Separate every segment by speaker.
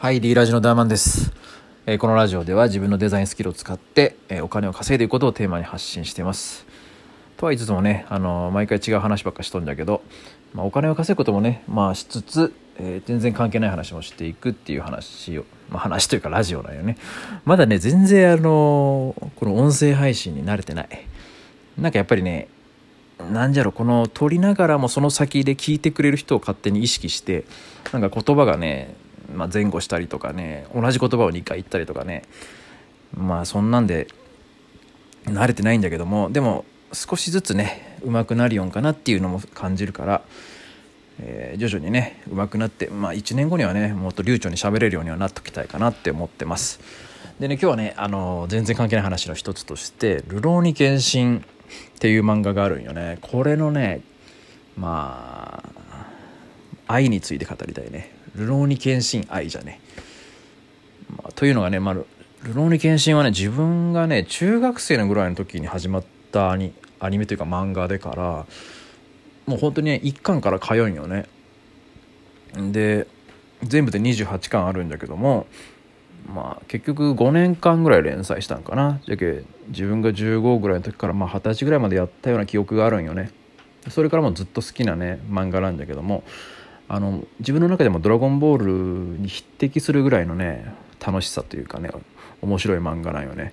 Speaker 1: はい、D ラジのダーマンです、えー、このラジオでは自分のデザインスキルを使って、えー、お金を稼いでいくことをテーマに発信しています。とは言いつつもね、あのー、毎回違う話ばっかしとるんだけど、まあ、お金を稼ぐこともね、まあしつつ、え全然関係ない話もしていくっていう話を、まあ、話というかラジオだよね。まだね、全然あのこの音声配信に慣れてない。なんかやっぱりね、なんじゃろこの撮りながらもその先で聞いてくれる人を勝手に意識してなんか言葉がねまあ、前後したりとかね同じ言葉を2回言ったりとかねまあそんなんで慣れてないんだけどもでも少しずつね上手くなるよんかなっていうのも感じるから、えー、徐々にね上手くなって、まあ、1年後にはねもっと流暢に喋れるようにはなっときたいかなって思ってます。でね今日はねあの全然関係ない話の一つとして「流浪に献身」っていう漫画があるんよねこれのねまあ愛について語りたいねルローニケンシン愛じゃね、まあ、というのがね、まあ、ルローニケンシンはね自分がね中学生のぐらいの時に始まったアニアニメというか漫画でからもう本当にね1巻から通うんよね。で全部で28巻あるんだけどもまあ結局5年間ぐらい連載したんかな。じゃけ自分が15ぐらいの時からまあ20歳ぐらいまでやったような記憶があるんよね。それからもずっと好きなね漫画なんだけどもあの自分の中でも「ドラゴンボール」に匹敵するぐらいのね楽しさというかね面白い漫画なんよね。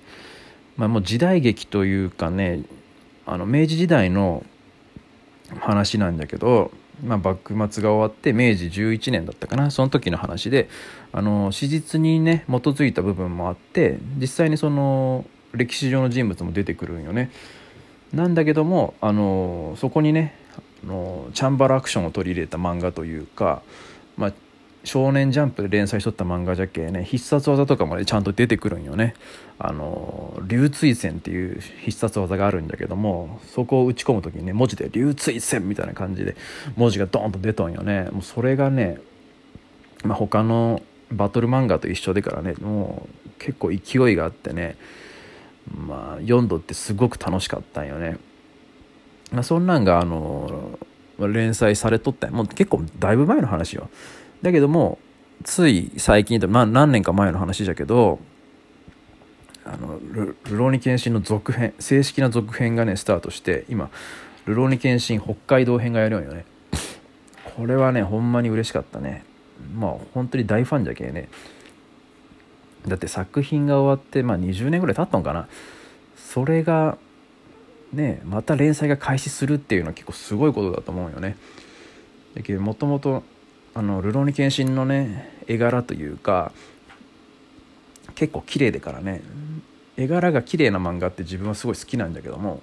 Speaker 1: まあ、もう時代劇というかねあの明治時代の話なんだけど、まあ、幕末が終わって明治11年だったかなその時の話であの史実にね基づいた部分もあって実際にその歴史上の人物も出てくるんよね。なんだけどもあのそこにねのチャンバラアクションを取り入れた漫画というか、まあ、少年ジャンプで連載しとった漫画じゃけね必殺技とかまでちゃんと出てくるんよね。あの流追戦っていう必殺技があるんだけどもそこを打ち込む時にね文字で流追戦みたいな感じで文字がドーンと出とんよね。もうそれがね、まあ、他のバトル漫画と一緒でからねもう結構勢いがあってねまあ読んどってすごく楽しかったんよね、そんなんがあの連載されとったもう結構だいぶ前の話よ。だけどもつい最近まあ何年か前の話じゃけどあのルローニケンシンの続編正式な続編がねスタートして今ルローニケンシン北海道編がやるんよね。これはねほんまに嬉しかったね。まあ本当に大ファンじゃけえね。だって作品が終わってまあ20年ぐらい経ったんかな。それがねまた連載が開始するっていうのは結構すごいことだと思うよね。だけどもともとあの「ルローニケンシン」のね絵柄というか結構綺麗でからね絵柄が綺麗な漫画って自分はすごい好きなんだけども、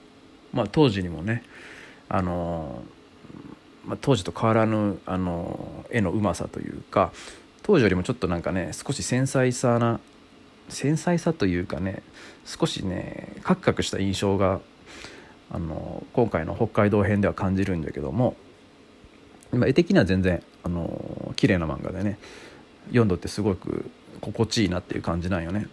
Speaker 1: まあ、当時にもねあの、まあ、当時と変わらぬあの絵のうまさというか当時よりもちょっとなんかね少し繊細さな繊細さというかね少しねカクカクした印象があの今回の北海道編では感じるんだけども、絵的には全然あの綺麗な漫画でね読んどってすごく心地いいなっていう感じなんよね。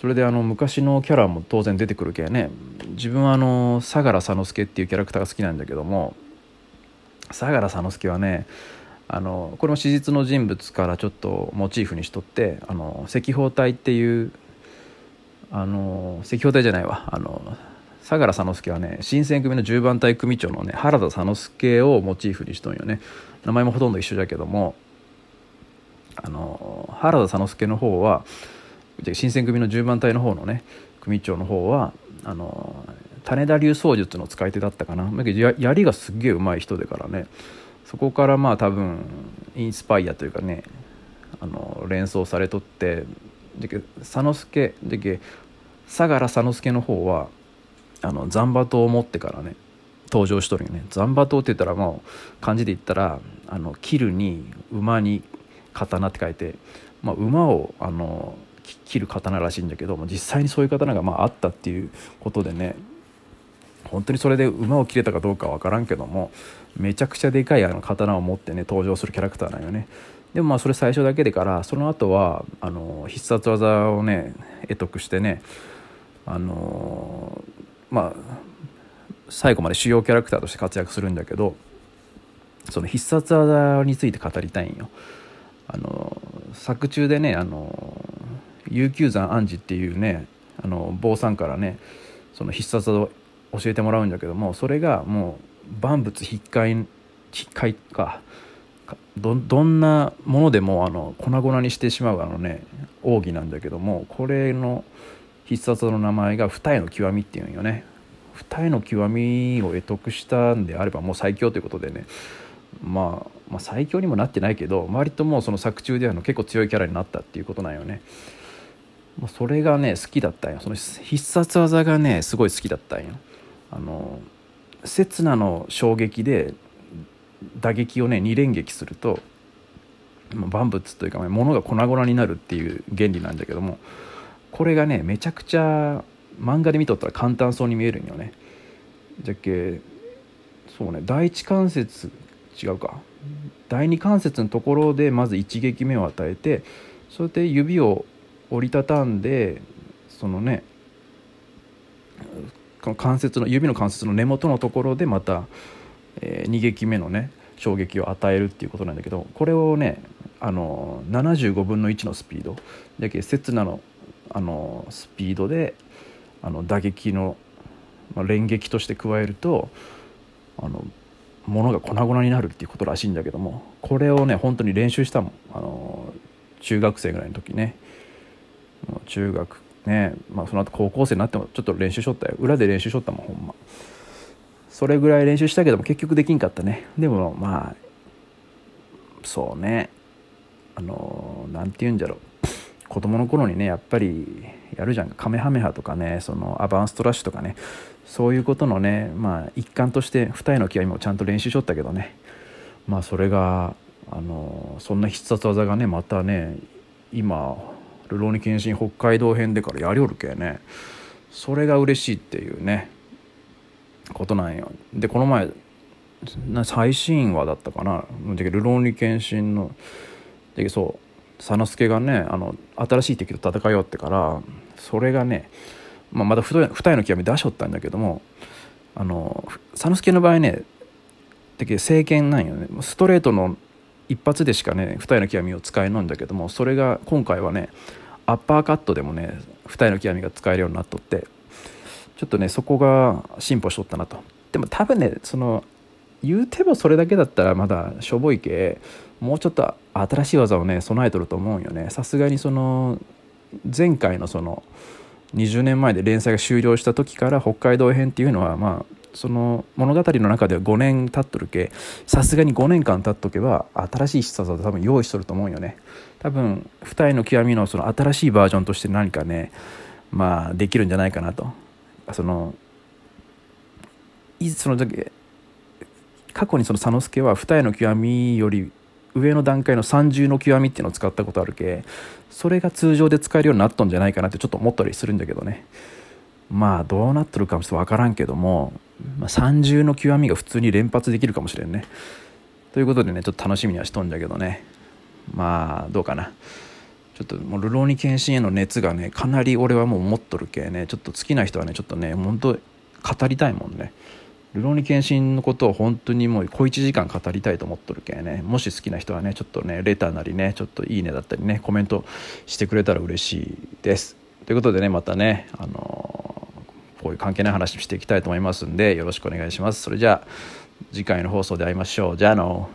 Speaker 1: それであの昔のキャラも当然出てくるけね自分はあの相良佐之助っていうキャラクターが好きなんだけども相良佐之助はねあのこれも史実の人物からちょっとモチーフにしとってあの赤包隊っていうあの赤包隊じゃないわあの相良佐之助はね新選組の10番隊組長のね原田佐之助をモチーフにしとんよね。名前もほとんど一緒だけどもあの原田佐之助の方は新選組の10番隊の方のね組長の方はあの種田流槍術の使い手だったかな。だけど槍がすっげえ上手い人でからねそこからまあ多分インスパイアというかねあの連想されとってで佐之助で相良佐之助の方はあのザンバトを持ってからね登場しとるよね。ザンバトって言ったらもう漢字で言ったらあの切るに馬に刀って書いて、まあ、馬をあの切る刀らしいんだけども実際にそういう刀がまああったっていうことでね本当にそれで馬を切れたかどうかは分からんけどもめちゃくちゃでかいあの刀を持ってね登場するキャラクターなんよね。でもまあそれ最初だけでからその後はあの必殺技をね得得してねあのまあ最後まで主要キャラクターとして活躍するんだけどその必殺技について語りたいんよ。あの作中でねあの悠久山安治っていうねあの坊さんからねその必殺技を教えてもらうんだけどもそれがもう万物必壊引っかどどんなものでもあの粉々にしてしまうあのね奥義なんだけどもこれの必殺の名前が二重の極みっていうんよね二重の極みを得得したんであればもう最強ということでね、まあ、まあ最強にもなってないけど割ともうその作中ではの結構強いキャラになったっていうことなんよね。それがね好きだったんよその必殺技がねすごい好きだったんよ。あの刹那の衝撃で打撃をね2連撃すると万物というか物が粉々になるっていう原理なんだけどもこれがねめちゃくちゃ漫画で見とったら簡単そうに見えるんよね。じゃっけそうね第一関節違うか。第二関節のところでまず一撃目を与えてそれで指を折りたたんでそのね関節の指の関節の根元のところでまた、えー、2撃目のね衝撃を与えるっていうことなんだけどこれをねあの75分の1のスピード。だけ刹那のあのスピードであの打撃の、まあ、連撃として加えるとあの物が粉々になるっていうことらしいんだけどもこれをね本当に練習したもん。あの中学生ぐらいの時ね。中学ねまあその後高校生になってもちょっと練習しとったよ。裏で練習しとったもんほんま。それぐらい練習したけども結局できんかったね。でもまあそうね。あの何て言うんじゃろう。子供の頃にねやっぱりやるじゃん。カメハメハとかねそのアバンストラッシュとかね。そういうことのねまあ一環として二重の極みもちゃんと練習しとったけどね。まあそれがあのそんな必殺技がねまたね今「ルローニケンシン北海道編」でからやりおるけね。それが嬉しいっていうねことなんよ。でこの前最新話だったかな「ルローニケンシンの」でそう佐之助がねあの新しい敵と戦いよってからそれがね、まあ、まだ二重の極み出しょったんだけどもあの佐之助の場合ね敵聖剣なんよね。ストレートの一発でしかね二重の極みを使えないんだけどもそれが今回はねアッパーカットでもね二重の極みが使えるようになっとってちょっとねそこが進歩しとったなと。でも多分ねその言うてもそれだけだったらまだしょぼいけもうちょっと新しい技をね備えとると思うよね。さすがにその前回のその20年前で連載が終了した時から北海道編っていうのはまあその物語の中では5年経っとるけさすがに5年間経っとけば新しい必殺技多分用意しとると思うよね。多分二重の極みのその新しいバージョンとして何かねまあできるんじゃないかなと。そのいその時過去にその佐之助は二重の極みより上の段階の三重の極みっていうのを使ったことあるけそれが通常で使えるようになっとんじゃないかなってちょっと思ったりするんだけどね。まあどうなっとるかもちょっと分からんけども、まあ、三重の極みが普通に連発できるかもしれんね。ということでねちょっと楽しみにはしとんだけどね。まあどうかな。ちょっともうルローニケンシンへの熱がねかなり俺はもう持っとるけねちょっと好きな人はねちょっとね本当語りたいもんね。ルローニケンシンのことを本当にもう小1時間語りたいと思っとるけんね。もし好きな人はねちょっとねレターなりねちょっといいねだったりねコメントしてくれたら嬉しいです。ということでねまたねあのこういう関係ない話していきたいと思いますんでよろしくお願いします。それじゃあ次回の放送で会いましょう。じゃあの